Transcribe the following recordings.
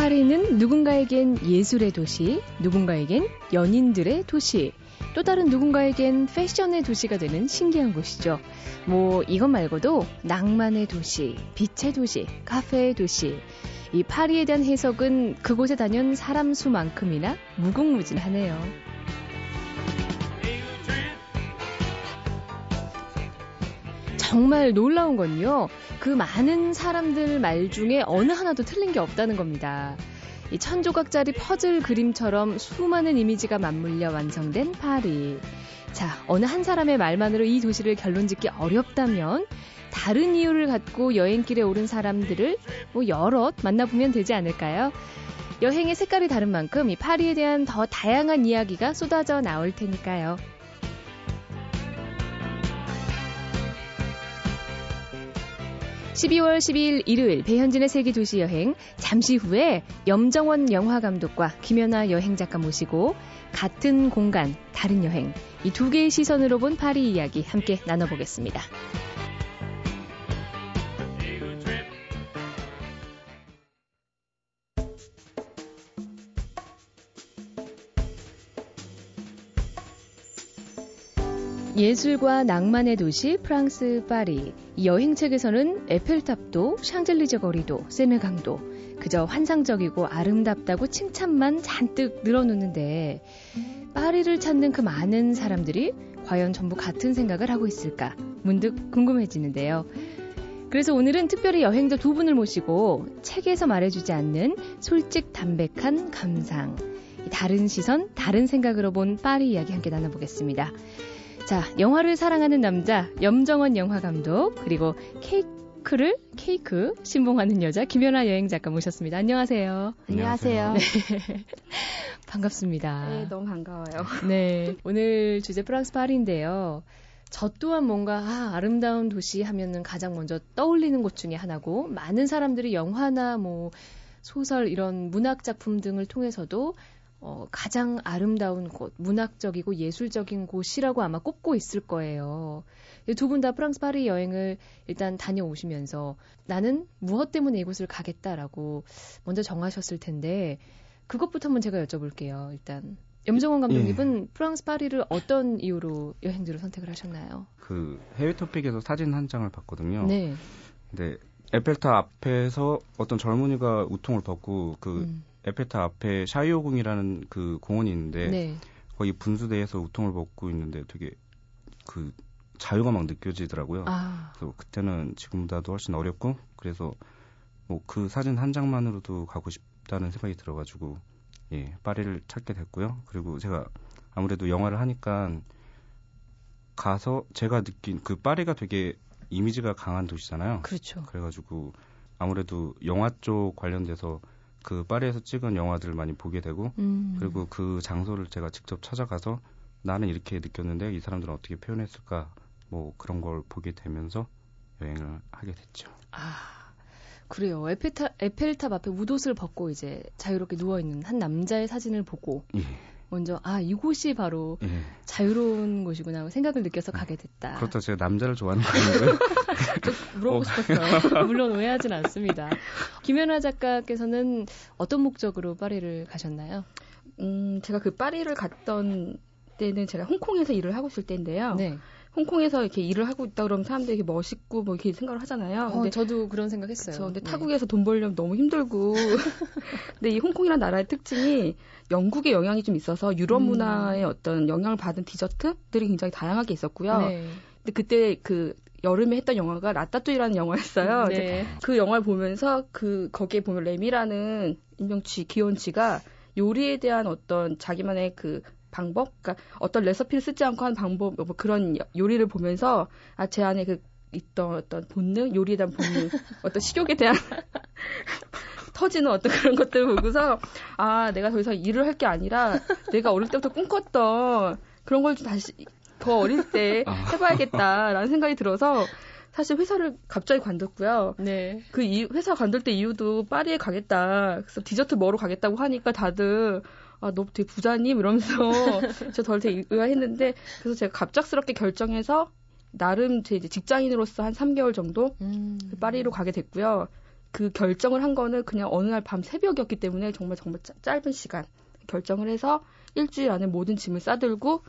파리는 누군가에겐 예술의 도시, 누군가에겐 연인들의 도시, 또 다른 누군가에겐 패션의 도시가 되는 신기한 곳이죠. 뭐 이것 말고도 낭만의 도시, 빛의 도시, 카페의 도시. 이 파리에 대한 해석은 그곳에 다녀온 사람 수만큼이나 무궁무진하네요. 정말 놀라운 건요. 그 많은 사람들 말 중에 어느 하나도 틀린 게 없다는 겁니다. 이 천 조각짜리 퍼즐 그림처럼 수많은 이미지가 맞물려 완성된 파리. 자, 어느 한 사람의 말만으로 이 도시를 결론 짓기 어렵다면 다른 이유를 갖고 여행길에 오른 사람들을 뭐 여럿 만나보면 되지 않을까요? 여행의 색깔이 다른 만큼 이 파리에 대한 더 다양한 이야기가 쏟아져 나올 테니까요. 12월 12일 일요일 배현진의 세계 도시 여행 잠시 후에 염정원 영화 감독과 김연아 여행 작가 모시고 같은 공간 다른 여행 이 두 개의 시선으로 본 파리 이야기 함께 나눠보겠습니다. 예술과 낭만의 도시 프랑스 파리. 이 여행책에서는 에펠탑도 샹젤리제 거리도 세네강도 그저 환상적이고 아름답다고 칭찬만 잔뜩 늘어놓는데 파리를 찾는 그 많은 사람들이 과연 전부 같은 생각을 하고 있을까 문득 궁금해지는데요. 그래서 오늘은 특별히 여행자 두 분을 모시고 책에서 말해주지 않는 솔직 담백한 감상, 다른 시선, 다른 생각으로 본 파리 이야기 함께 나눠보겠습니다. 자, 영화를 사랑하는 남자 염정원 영화 감독 그리고 케이크를 케이크 신봉하는 여자 김연아 여행 작가 모셨습니다. 안녕하세요. 안녕하세요. 네. 반갑습니다. 네, 너무 반가워요. 네, 오늘 주제 프랑스 파리인데요. 저 또한 뭔가 아, 아름다운 도시 하면은 가장 먼저 떠올리는 곳 중에 하나고 많은 사람들이 영화나 뭐 소설 이런 문학 작품 등을 통해서도 어, 가장 아름다운 곳, 문학적이고 예술적인 곳이라고 아마 꼽고 있을 거예요. 두 분 다 프랑스 파리 여행을 일단 다녀오시면서 나는 무엇 때문에 이곳을 가겠다라고 먼저 정하셨을 텐데 그것부터 한번 제가 여쭤볼게요. 일단 염정원 감독님은 예. 프랑스 파리를 어떤 이유로 여행지로 선택을 하셨나요? 그 해외 토픽에서 사진 한 장을 봤거든요. 네. 근데 에펠탑 앞에서 어떤 젊은이가 웃통을 벗고 그 음. 에펠탑 앞에 샤이오궁이라는 그 공원이 있는데 네. 거기 분수대에서 웃통을 벗고 있는데 되게 그 자유가 막 느껴지더라고요. 아. 그래서 그때는 지금보다도 훨씬 어렵고 그래서 뭐 그 사진 한 장만으로도 가고 싶다는 생각이 들어가지고 예 파리를 찾게 됐고요. 그리고 제가 아무래도 영화를 하니까 가서 제가 느낀 그 파리가 되게 이미지가 강한 도시잖아요. 그렇죠. 그래가지고 아무래도 영화 쪽 관련돼서 그 파리에서 찍은 영화들을 많이 보게 되고 음. 그리고 그 장소를 제가 직접 찾아가서 나는 이렇게 느꼈는데 이 사람들은 어떻게 표현했을까 뭐 그런 걸 보게 되면서 여행을 하게 됐죠. 아 그래요. 에펠탑, 에펠탑 앞에 웃옷을 벗고 이제 자유롭게 누워 있는 한 남자의 사진을 보고 예. 먼저 아 이곳이 바로 예. 자유로운 곳이구나 생각을 느껴서 가게 됐다. 그렇다 제가 남자를 좋아하는 거예요. 물어보고 어. 싶었어요. 물론 오해하진 않습니다. 김연아 작가께서는 어떤 목적으로 파리를 가셨나요? 음 제가 그 파리를 갔던 때는 제가 홍콩에서 일을 하고 있을 때인데요. 네. 홍콩에서 이렇게 일을 하고 있다 그러면 사람들이 이렇게 멋있고 뭐 이렇게 생각을 하잖아요. 어, 근데 저도 그런 생각했어요. 그쵸. 근데 네. 타국에서 돈 벌려면 너무 힘들고. 근데 이 홍콩이라는 나라의 특징이 영국의 영향이 좀 있어서 유럽 음. 문화의 어떤 영향을 받은 디저트들이 굉장히 다양하게 있었고요. 네. 근데 그때 그 여름에 했던 영화가 라따뚜이라는 영화였어요. 네. 그 영화를 보면서 그 거기에 보면 레미라는 임명치 기원치가 요리에 대한 어떤 자기만의 그 방법, 그러니까 어떤 레시피를 쓰지 않고 한 방법, 뭐 그런 요리를 보면서 아 제 안에 그 있던 어떤 본능, 요리에 대한 본능, 어떤 식욕에 대한 터지는 어떤 그런 것들을 보고서 아 내가 더 이상 일을 할 게 아니라 내가 어릴 때부터 꿈꿨던 그런 걸 좀 다시 더 어릴 때 아. 해봐야겠다라는 생각이 들어서 사실 회사를 갑자기 관뒀고요. 네. 그 이, 회사 관둘 때 이유도 파리에 가겠다. 그래서 디저트 먹으러 가겠다고 하니까 다들 아, 너 되게 부자님? 이러면서 저 덜 되게 의아했는데, 그래서 제가 갑작스럽게 결정해서, 나름 제 이제 직장인으로서 한 3개월 정도 음. 파리로 가게 됐고요. 그 결정을 한 거는 그냥 어느 날 밤 새벽이었기 때문에 정말 정말 짧은 시간 결정을 해서 일주일 안에 모든 짐을 싸들고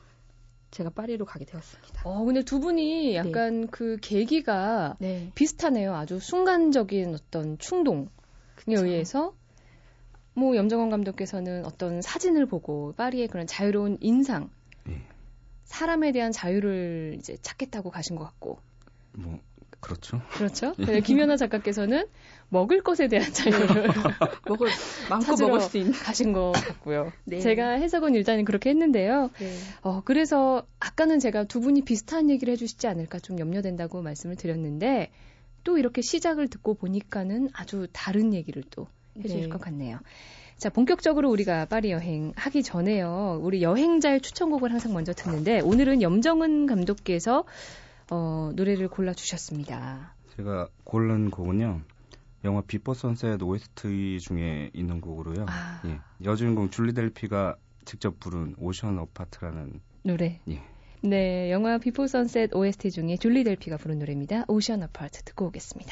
제가 파리로 가게 되었습니다. 어, 근데 두 분이 네. 약간 네. 그 계기가 네. 비슷하네요. 아주 순간적인 어떤 충동에 그쵸. 의해서 뭐 염정원 감독께서는 어떤 사진을 보고 파리의 그런 자유로운 인상, 네. 사람에 대한 자유를 이제 찾겠다고 가신 것 같고. 뭐 그렇죠. 그렇죠. 예. 김연아 작가께서는 먹을 것에 대한 자유를 먹을 마음껏 먹을 수 있는 가신 것 같고요. 네. 제가 해석은 일단은 그렇게 했는데요. 네. 어, 그래서 아까는 제가 두 분이 비슷한 얘기를 해주시지 않을까 좀 염려된다고 말씀을 드렸는데 또 이렇게 시작을 듣고 보니까는 아주 다른 얘기를 또 해주실 네. 것 같네요. 자, 본격적으로 우리가 파리 여행 하기 전에요. 우리 여행자의 추천곡을 항상 먼저 듣는데 오늘은 염정은 감독께서 어, 노래를 골라 주셨습니다. 제가 고른 곡은요. 영화 Before Sunset OST 중에 있는 곡으로요. 아. 예. 여주인공 줄리 델피가 직접 부른 Ocean Apart라는 노래. 예. 네, 영화 Before Sunset OST 중에 줄리 델피가 부른 노래입니다. Ocean Apart 듣고 오겠습니다.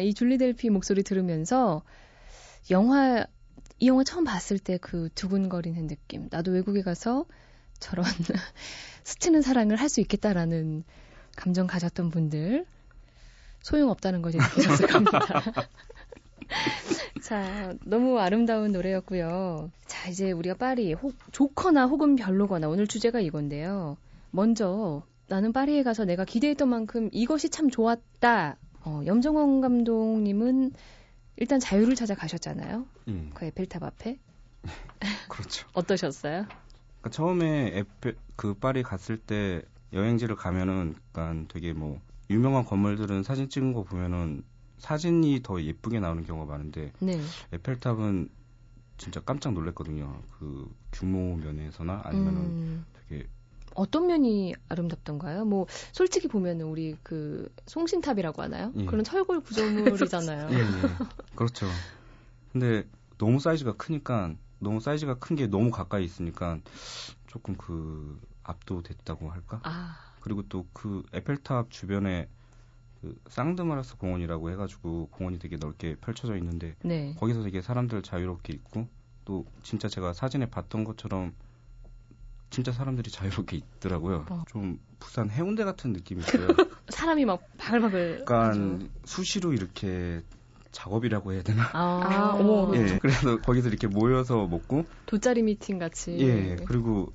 아마 이 줄리 델피 목소리 들으면서 영화 이 영화 처음 봤을 때 그 두근거리는 느낌. 나도 외국에 가서 저런 스치는 사랑을 할 수 있겠다라는 감정 가졌던 분들 소용없다는 것을 느끼셨을 겁니다. 자, 너무 아름다운 노래였고요. 자, 이제 우리가 파리 혹, 좋거나 혹은 별로거나 오늘 주제가 이건데요. 먼저 나는 파리에 가서 내가 기대했던 만큼 이것이 참 좋았다. 어, 염정원 감독님은 일단 자유를 찾아 가셨잖아요. 음. 그 에펠탑 앞에. 그렇죠. 어떠셨어요? 그러니까 처음에 에펠 그 파리 갔을 때 여행지를 가면은 약간 되게 뭐 유명한 건물들은 사진 찍은 거 보면은 사진이 더 예쁘게 나오는 경우가 많은데 네. 에펠탑은 진짜 깜짝 놀랐거든요. 그 규모 면에서나 아니면은 음. 되게 어떤 면이 아름답던가요? 뭐 솔직히 보면은 우리 그 송신탑이라고 하나요? 예. 그런 철골 구조물이잖아요. 예, 예. 그렇죠. 근데 너무 사이즈가 크니까 너무 사이즈가 큰 게 너무 가까이 있으니까 조금 그 압도됐다고 할까? 아. 그리고 또 그 에펠탑 주변에 그 쌍드마라스 공원이라고 해가지고 공원이 되게 넓게 펼쳐져 있는데 네. 거기서 되게 사람들 자유롭게 있고 또 진짜 제가 사진에 봤던 것처럼 진짜 사람들이 자유롭게 있더라고요. 어. 좀 부산 해운대 같은 느낌이 있어요. 사람이 막 바글바글. 약간 수시로 이렇게 작업이라고 해야 되나? 아, 아 어머. 예, 그래서 거기서 이렇게 모여서 먹고 돗자리 미팅 같이. 예, 그리고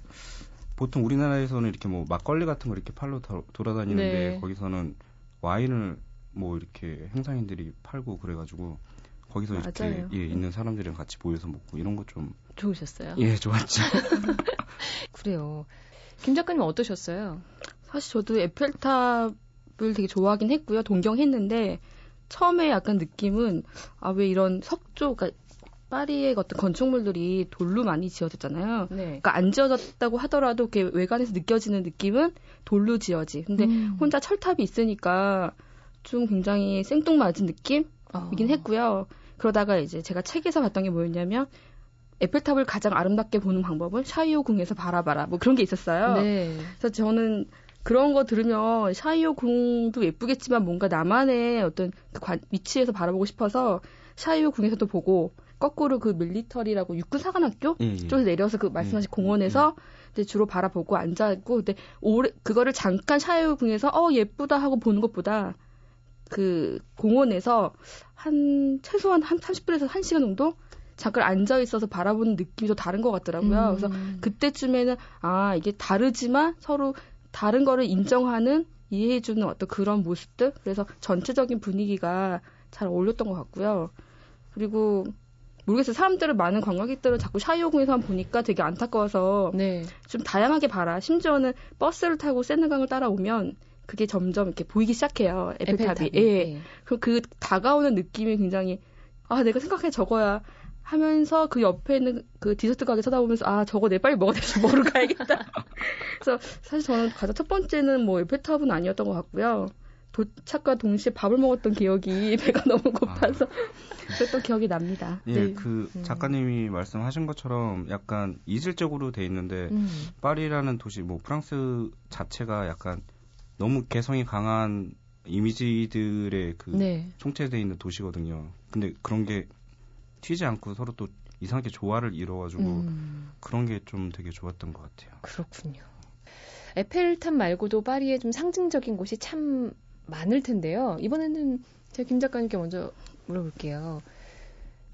보통 우리나라에서는 이렇게 뭐 막걸리 같은 거 이렇게 팔로 다, 돌아다니는데 네. 거기서는 와인을 뭐 이렇게 행사인들이 팔고 그래가지고 거기서 맞아요. 이렇게 예, 있는 사람들이랑 같이 모여서 먹고 이런 거 좀 좋으셨어요? 예, 좋았죠. 그래요. 김 작가님 어떠셨어요? 사실 저도 에펠탑을 되게 좋아하긴 했고요. 동경했는데 처음에 약간 느낌은 아 왜 이런 석조 그러니까 파리의 어떤 건축물들이 돌로 많이 지어졌잖아요. 네. 그러니까 안 지어졌다고 하더라도 이렇게 외관에서 느껴지는 느낌은 돌로 지어지. 근데 음. 혼자 철탑이 있으니까 좀 굉장히 생뚱맞은 느낌이긴 어. 했고요. 그러다가 이제 제가 책에서 봤던 게 뭐였냐면 에펠탑을 가장 아름답게 보는 방법은 샤이오 궁에서 바라봐라. 뭐 그런 게 있었어요. 네. 그래서 저는 그런 거 들으면 샤이오 궁도 예쁘겠지만 뭔가 나만의 어떤 그 관, 위치에서 바라보고 싶어서 샤이오 궁에서도 보고 거꾸로 그 밀리터리라고 육군 사관학교 예, 예. 쪽에 내려서 그 말씀하신 예, 공원에서 예. 이제 주로 바라보고 앉아 있고 근데 오래 그거를 잠깐 샤이오 궁에서 어 예쁘다 하고 보는 것보다 그 공원에서 한 최소한 한 30분에서 1시간 정도 잠깐 앉아 있어서 바라보는 느낌이 좀 다른 것 같더라고요. 음. 그래서 그때쯤에는 아 이게 다르지만 서로 다른 거를 인정하는 이해해주는 어떤 그런 모습들 그래서 전체적인 분위기가 잘 어울렸던 것 같고요. 그리고 모르겠어요. 사람들은 많은 관광객들은 자꾸 샤이오궁에서만 보니까 되게 안타까워서 네. 좀 다양하게 봐라. 심지어는 버스를 타고 세느강을 따라오면 그게 점점 이렇게 보이기 시작해요. 에펠탑이. 에펠탑이. 예. 네. 그럼 그 다가오는 느낌이 굉장히 아 내가 생각해 적어야 하면서 그 옆에 있는 그 디저트 가게 쳐다보면서 아 저거 내 빨리 먹어야 돼서 먹으러 가야겠다. 그래서 사실 저는 가장 첫 번째는 뭐 에펠탑은 아니었던 것 같고요. 도착과 동시에 밥을 먹었던 기억이 배가 너무 고파서 아. 그랬던 기억이 납니다. 예, 네. 그 음. 작가님이 음. 말씀하신 것처럼 약간 이질적으로 돼 있는데 음. 파리라는 도시, 뭐 프랑스 자체가 약간 너무 개성이 강한 이미지들의 그 네. 총체돼 있는 도시거든요. 근데 그런 게 튀지 않고 서로 또 이상하게 조화를 이뤄가지고 음. 그런 게 좀 되게 좋았던 것 같아요. 그렇군요. 에펠탑 말고도 파리에 좀 상징적인 곳이 참 많을 텐데요. 이번에는 제가 김 작가님께 먼저 물어볼게요.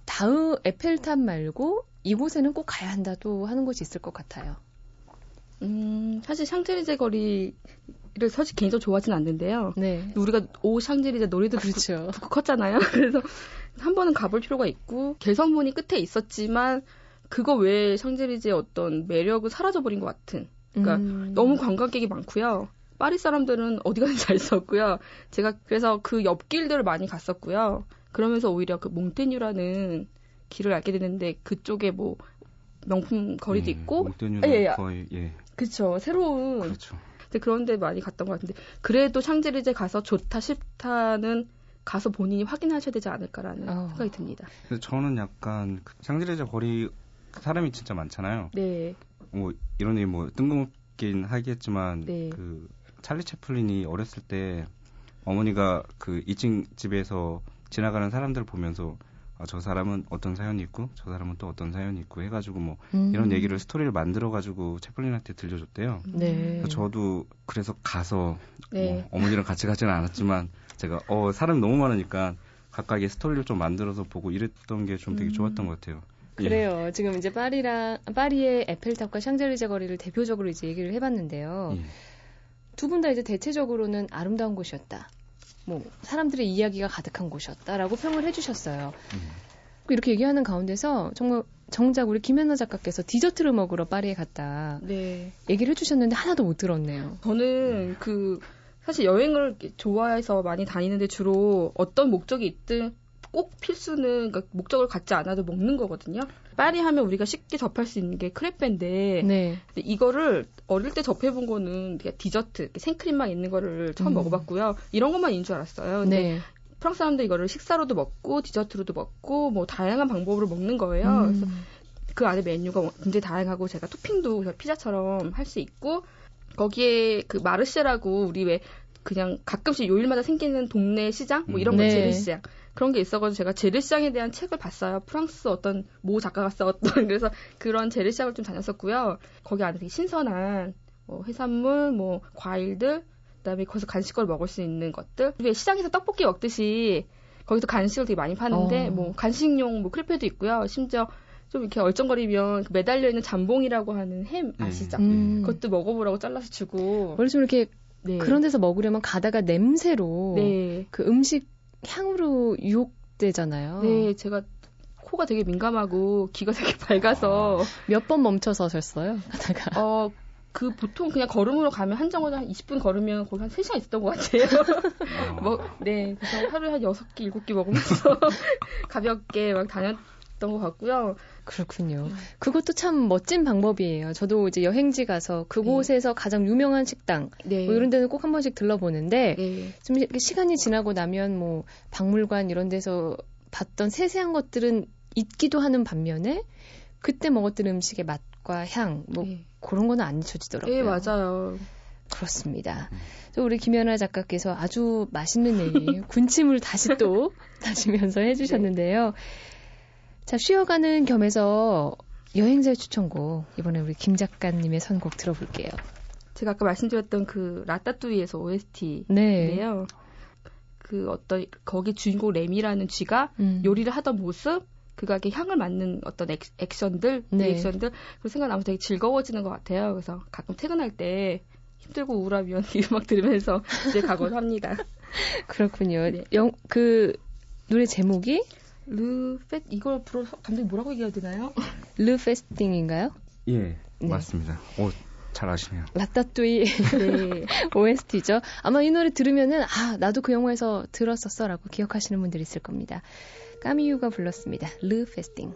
다음 에펠탑 말고 이곳에는 꼭 가야 한다고 하는 곳이 있을 것 같아요. 음, 사실 샹젤리제 거리를 사실 개인적으로 좋아하진 않는데요. 네. 우리가 오 샹젤리제 놀이도 그렇죠. 듣고 컸잖아요. 그래서 한 번은 가볼 필요가 있고 개선문이 끝에 있었지만 그거 외에 샹젤리제의 어떤 매력은 사라져버린 것 같은. 그러니까 음. 너무 관광객이 많고요. 파리 사람들은 어디 가는지 알 수 없고요. 제가 그래서 그 옆길들을 많이 갔었고요. 그러면서 오히려 그 몽테뉴라는 길을 알게 됐는데 그쪽에 뭐 명품 거리도 음, 있고 몽테뉴는 예, 예. 거의 예. 그렇죠. 새로운 그렇죠. 근데 그런데 많이 갔던 것 같은데 그래도 샹젤리제 가서 좋다 싫다는 가서 본인이 확인하셔야 되지 않을까라는 어. 생각이 듭니다. 근데 저는 약간 그 샹젤리제 거리 사람이 진짜 많잖아요. 네. 뭐 이런 일뭐 뜬금없긴 하겠지만 네. 그 찰리 채플린이 어렸을 때 어머니가 그 2층 집에서 지나가는 사람들 보면서 아, 저 사람은 어떤 사연이 있고 저 사람은 또 어떤 사연이 있고 해가지고 뭐 음. 이런 얘기를 스토리를 만들어가지고 채플린한테 들려줬대요. 네. 저도 그래서 가서 네. 뭐 어머니랑 같이 가지는 않았지만 제가 어 사람이 너무 많으니까 각각의 스토리를 좀 만들어서 보고 이랬던 게 좀 되게 음. 좋았던 것 같아요. 예. 그래요. 예. 지금 이제 파리랑 파리의 에펠탑과 샹젤리제 거리를 대표적으로 이제 얘기를 해봤는데요. 예. 두분 다 이제 대체적으로는 아름다운 곳이었다. 뭐 사람들의 이야기가 가득한 곳이었다라고 평을 해주셨어요. 음. 이렇게 얘기하는 가운데서 정말 정작 우리 김현아 작가께서 디저트를 먹으러 파리에 갔다. 네. 얘기를 해주셨는데 하나도 못 들었네요. 저는 그 사실 여행을 좋아해서 많이 다니는데 주로 어떤 목적이 있든 꼭 필수는 그러니까 목적을 갖지 않아도 먹는 거거든요. 파리 하면 우리가 쉽게 접할 수 있는 게 크레페인데 네. 이거를 어릴 때 접해본 거는 디저트 생크림만 있는 거를 처음 음. 먹어봤고요. 이런 것만 있는 줄 알았어요. 근데 네. 프랑스 사람들 이거를 식사로도 먹고 디저트로도 먹고 뭐 다양한 방법으로 먹는 거예요. 음. 그래서 그 안에 메뉴가 굉장히 다양하고 제가 토핑도 피자처럼 할 수 있고 거기에 그 마르쉐라고 우리 왜 그냥 가끔씩 요일마다 생기는 동네 시장 뭐 이런 거 네. 재래시장 그런 게 있어가지고 제가 재래시장에 대한 책을 봤어요. 프랑스 어떤 모 작가가 써왔던 그래서 그런 재래시장을 좀 다녔었고요. 거기 안에 되게 신선한 뭐 해산물, 뭐 과일들, 그다음에 거기서 간식거리 먹을 수 있는 것들. 왜 시장에서 떡볶이 먹듯이 거기서 간식을 되게 많이 파는데 어. 뭐 간식용 뭐 크레페도 있고요. 심지어 좀 이렇게 얼쩡거리면 그 매달려 있는 잠봉이라고 하는 햄 음. 아시죠? 음. 그것도 먹어보라고 잘라서 주고. 원래 좀 이렇게 네. 그런 데서 먹으려면 가다가 냄새로 네. 그 음식 향으로 유혹되잖아요. 네, 제가 코가 되게 민감하고 귀가 되게 밝아서 몇번 멈춰서 셨어요 가다가. 어, 그 보통 그냥 걸음으로 가면 한 정거장 한 20분 걸으면 거기 한 3시간 있었던 것 같아요. 뭐, 네. 그래서 하루에 한 6개, 7개 먹으면서 가볍게 막 다녔 던 것 같고요. 그렇군요. 음. 그것도 참 멋진 방법이에요. 저도 이제 여행지 가서 그곳에서 네. 가장 유명한 식당 네. 뭐 이런 데는 꼭 한 번씩 들러보는데 네. 좀 시간이 지나고 나면 뭐 박물관 이런 데서 봤던 세세한 것들은 잊기도 하는 반면에 그때 먹었던 음식의 맛과 향, 뭐 네. 그런 거는 안 잊혀지더라고요. 네, 맞아요. 그렇습니다. 음. 우리 김연아 작가께서 아주 맛있는 얘기, 군침을 다시 또 다시면서 해주셨는데요. 네. 자, 쉬어가는 겸해서 여행자의 추천곡 이번에 우리 김 작가님의 선곡 들어볼게요. 제가 아까 말씀드렸던 그 라따뚜이에서 OST인데요. 네. 그 어떤 거기 주인공 레미라는 쥐가 음. 요리를 하던 모습 그가 이렇게 향을 맡는 어떤 액, 션들 네. 리액션들 그 생각나면서 되게 즐거워지는 것 같아요. 그래서 가끔 퇴근할 때 힘들고 우울하면 이 음악 들으면서 이제 가곤 합니다. 그렇군요. 네. 영, 그 노래 제목이 르 페, 이걸 불어 감독님 뭐라고 얘기해야 되나요? 르 페스팅인가요? 예, 네. 맞습니다. 오, 잘 아시네요. 라따뚜이 네. OST죠. 아마 이 노래 들으면은 아 나도 그 영화에서 들었었어라고 기억하시는 분들이 있을 겁니다. 까미유가 불렀습니다. 르 페스팅.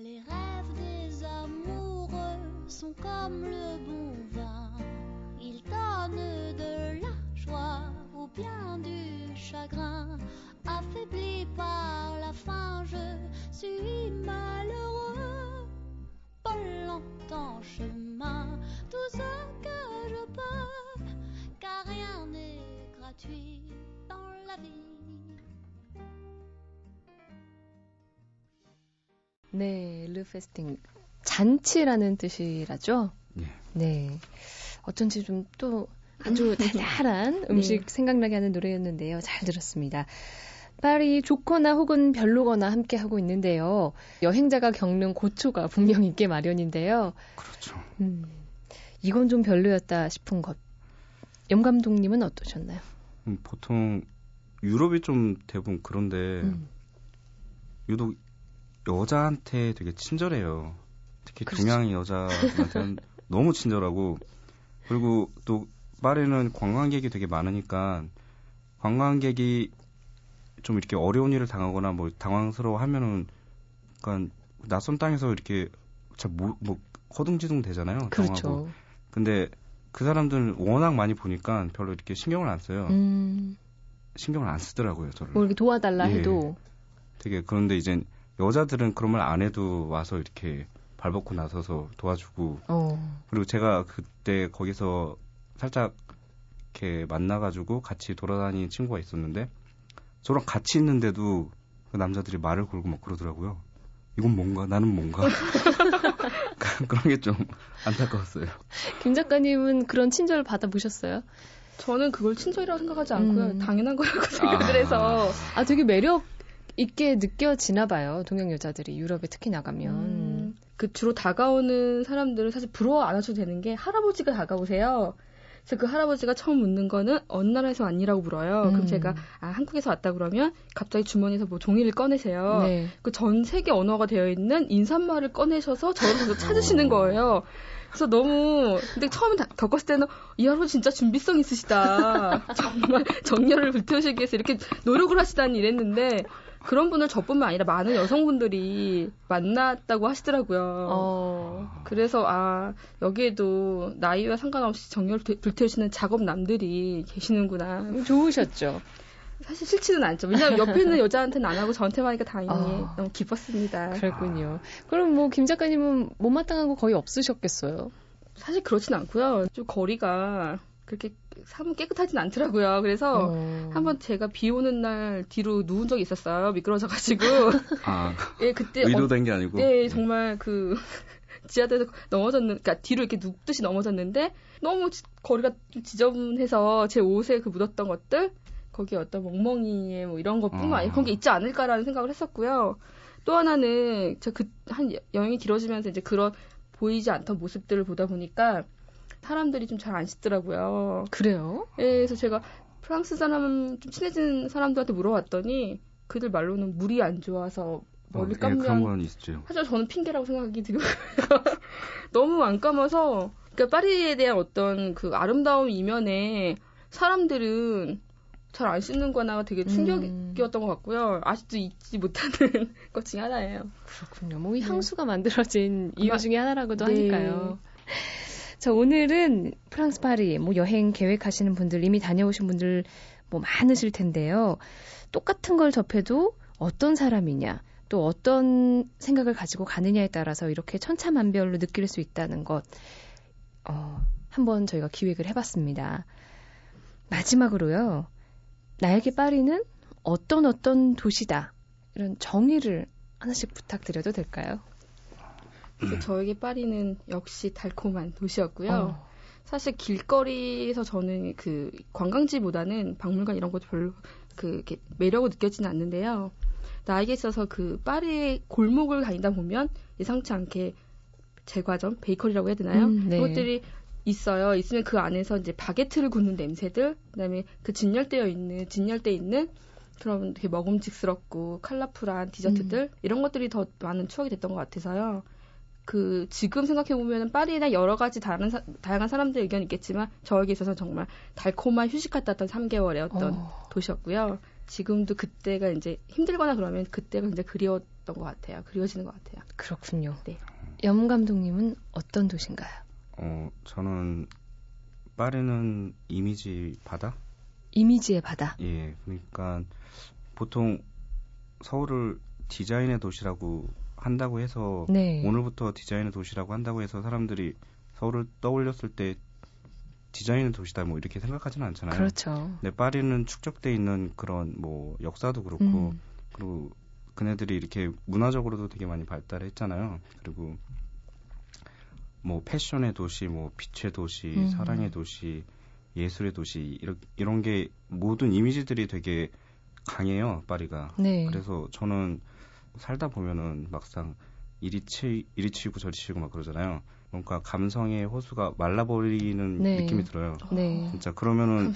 Les rêves des amoureux sont comme le bon vin. Ils donnent de la joie ou bien du chagrin. Affaibli par la faim, je suis malheureux. Pas longtemps chemin, tout ce que je peux, car rien n'est gratuit 네, 르페스팅 잔치라는 뜻이라죠? 네. 네. 어쩐지 좀 또 아주 달달한 음식 네. 생각나게 하는 노래였는데요. 잘 들었습니다. 파리 좋거나 혹은 별로거나 함께 하고 있는데요. 여행자가 겪는 고초가 분명 있게 마련인데요. 그렇죠. 음, 이건 좀 별로였다 싶은 것. 염 감독님은 어떠셨나요? 음, 보통 유럽이 좀 대부분 그런데 음. 유독 여자한테 되게 친절해요. 특히 그렇죠. 동양 여자한테는 너무 친절하고 그리고 또 파리는 관광객이 되게 많으니까 관광객이 좀 이렇게 어려운 일을 당하거나 뭐 당황스러워 하면은 그러니까 낯선 땅에서 이렇게 잘뭐 뭐 허둥지둥 되잖아요. 그렇죠. 당하고. 근데 그 사람들은 워낙 많이 보니까 별로 이렇게 신경을 안 써요. 음. 신경을 안 쓰더라고요, 저를. 뭐 이렇게 도와달라 예. 해도. 되게 그런데 이제 여자들은 그런 말 안 해도 와서 이렇게 발벗고 나서서 도와주고 어. 그리고 제가 그때 거기서 살짝 이렇게 만나가지고 같이 돌아다니는 친구가 있었는데 저랑 같이 있는데도 그 남자들이 말을 걸고 막 그러더라고요. 이건 뭔가 나는 뭔가 그런 게 좀 안타까웠어요. 김 작가님은 그런 친절을 받아보셨어요? 저는 그걸 친절이라고 생각하지 않고요. 음. 당연한 거라고 생각을 아. 해서 아 되게 매력 있게 느껴지나 봐요. 동양 여자들이 유럽에 특히 나가면. 음, 그 주로 다가오는 사람들은 사실 부러워 안 하셔도 되는 게 할아버지가 다가오세요. 그래서 그 할아버지가 처음 묻는 거는 어느 나라에서 왔니라고 물어요. 음. 그럼 제가 아 한국에서 왔다 그러면 갑자기 주머니에서 뭐 종이를 꺼내세요. 네. 그전 세계 언어가 되어 있는 인사말을 꺼내셔서 저를 찾으시는 거예요. 그래서 너무 근데 처음 겪었을 때는 이 할아버지 진짜 준비성 있으시다. 정말 정열을 불태우시기 위해서 이렇게 노력을 하시다니 이랬는데 그런 분을 저뿐만 아니라 많은 여성분들이 만났다고 하시더라고요. 어. 그래서 아 여기에도 나이와 상관없이 정열을 불태우시는 작업남들이 계시는구나. 좋으셨죠. 사실 싫지는 않죠. 왜냐하면 옆에 있는 여자한테는 안 하고 저한테만 하니까 다행히 어. 너무 기뻤습니다. 그렇군요. 그럼 뭐 김 작가님은 못마땅한 거 거의 없으셨겠어요? 사실 그렇진 않고요. 좀 거리가 그렇게 사무 깨끗하진 않더라고요. 그래서 어. 한번 제가 비 오는 날 뒤로 누운 적이 있었어요. 미끄러져가지고. 아, 예, 그때 의도된 어, 게 아니고. 네, 정말 그 지하철에서 넘어졌는, 그러니까 뒤로 이렇게 눕듯이 넘어졌는데 너무 지, 거리가 좀 지저분해서 제 옷에 그 묻었던 것들 거기 어떤 멍멍이에 뭐 이런 것뿐만 아니고 그런 게 있지 않을까라는 생각을 했었고요. 또 하나는 제가 그 한 여행이 길어지면서 이제 그런 보이지 않던 모습들을 보다 보니까 사람들이 좀 잘 안 씻더라고요. 그래요? 예, 그래서 제가 프랑스 사람 좀 친해진 사람들한테 물어봤더니 그들 말로는 물이 안 좋아서 머리 어, 감면 예, 그런 건 있죠. 사실 저는 핑계라고 생각이 들고요. 너무 안 감아서 그러니까 파리에 대한 어떤 그 아름다운 이면에 사람들은 잘 안 씻는 거나 되게 충격이었던 음. 것 같고요. 아직도 잊지 못하는 것 중에 하나예요. 그렇군요. 뭐 네. 향수가 만들어진 이유 중에 하나라고도 네. 하니까요. 자, 오늘은 프랑스 파리 뭐 여행 계획하시는 분들 이미 다녀오신 분들 뭐 많으실 텐데요. 똑같은 걸 접해도 어떤 사람이냐, 또 어떤 생각을 가지고 가느냐에 따라서 이렇게 천차만별로 느낄 수 있다는 것, 어, 한번 저희가 기획을 해봤습니다. 마지막으로요, 나에게 파리는 어떤 어떤 도시다. 이런 정의를 하나씩 부탁드려도 될까요? 그래서 저에게 파리는 역시 달콤한 도시였고요. 어. 사실 길거리에서 저는 그 관광지보다는 박물관 이런 것도 별로 그 매력을 느껴지는 않는데요. 나에게 있어서 그 파리의 골목을 다니다 보면 예상치 않게 제과점, 베이커리라고 해야 되나요? 음, 네. 그것들이 있어요. 있으면 그 안에서 이제 바게트를 굽는 냄새들, 그다음에 그 진열되어 있는 진열돼 있는 그런 되게 먹음직스럽고 컬러풀한 디저트들 음. 이런 것들이 더 많은 추억이 됐던 것 같아서요. 그 지금 생각해 보면 파리나 여러 가지 다른 사, 다양한 사람들 의견이 있겠지만 저에게 있어서 정말 달콤한 휴식 같았던 3개월의 어떤 어. 도시였고요. 지금도 그때가 이제 힘들거나 그러면 그때가 굉장히 그리웠던 것 같아요. 그리워지는 것 같아요. 그렇군요. 네. 염 감독님은 어떤 도시인가요? 어, 저는 파리는 이미지 바다? 이미지의 바다. 예, 그러니까 보통 서울을 디자인의 도시라고 한다고 해서 네. 오늘부터 디자인의 도시라고 한다고 해서 사람들이 서울을 떠올렸을 때 디자인의 도시다 뭐 이렇게 생각하지는 않잖아요. 그렇죠. 근데 파리는 축적돼 있는 그런 뭐 역사도 그렇고 음. 그리고 그네들이 이렇게 문화적으로도 되게 많이 발달했잖아요. 그리고 뭐 패션의 도시, 뭐 빛의 도시, 음. 사랑의 도시, 예술의 도시 이런 이런 게 모든 이미지들이 되게 강해요 파리가. 네. 그래서 저는 살다 보면은 막상 이리 치 이리 치고 저리 치고 막 그러잖아요. 그러니까 감성의 호수가 말라버리는 네. 느낌이 들어요. 네. 진짜 그러면은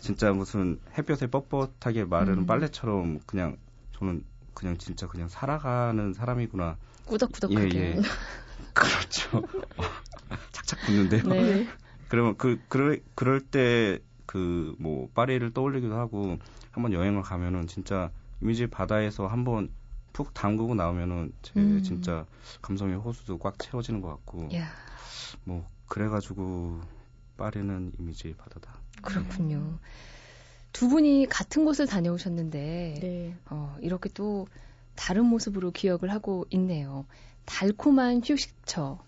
진짜 무슨 햇볕에 뻣뻣하게 마르는 음. 빨래처럼 그냥 저는 그냥 진짜 그냥 살아가는 사람이구나. 꾸덕꾸덕하게. 예, 예. 그렇죠. 착착 붙는데요. 네. 그러면 그 그럴 그럴 때 그 뭐 파리를 떠올리기도 하고 한번 여행을 가면은 진짜 이미지 바다에서 한번 푹 담그고 나오면은 제 음. 진짜 감성의 호수도 꽉 채워지는 것 같고 야. 뭐 그래가지고 파리는 이미지 바다다. 그렇군요. 네. 두 분이 같은 곳을 다녀오셨는데 네. 어, 이렇게 또 다른 모습으로 기억을 하고 있네요. 달콤한 휴식처,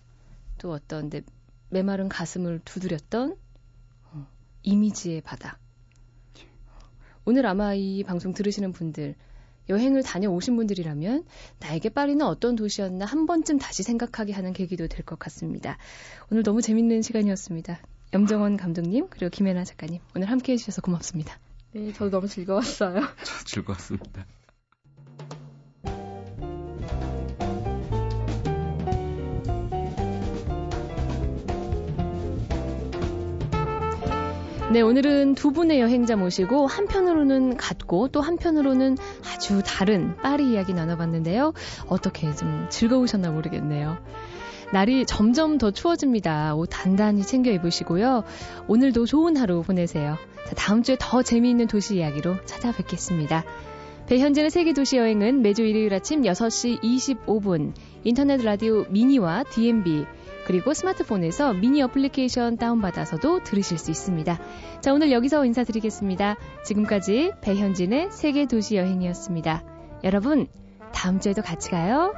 또 어떤 데 메마른 가슴을 두드렸던 어, 이미지의 바다. 오늘 아마 이 방송 들으시는 분들, 여행을 다녀오신 분들이라면 나에게 파리는 어떤 도시였나 한 번쯤 다시 생각하게 하는 계기도 될 것 같습니다. 오늘 너무 재밌는 시간이었습니다. 염정원 감독님 그리고 김혜나 작가님 오늘 함께해 주셔서 고맙습니다. 네, 저도 너무 즐거웠어요. 저 즐거웠습니다. 네, 오늘은 두 분의 여행자 모시고 한편으로는 같고 또 한편으로는 아주 다른 파리 이야기 나눠봤는데요. 어떻게 좀 즐거우셨나 모르겠네요. 날이 점점 더 추워집니다. 옷 단단히 챙겨 입으시고요. 오늘도 좋은 하루 보내세요. 자, 다음 주에 더 재미있는 도시 이야기로 찾아뵙겠습니다. 배현진의 세계 도시 여행은 매주 일요일 아침 6시 25분 인터넷 라디오 미니와 DMB 그리고 스마트폰에서 미니 어플리케이션 다운받아서도 들으실 수 있습니다. 자, 오늘 여기서 인사드리겠습니다. 지금까지 배현진의 세계 도시 여행이었습니다. 여러분, 다음 주에도 같이 가요.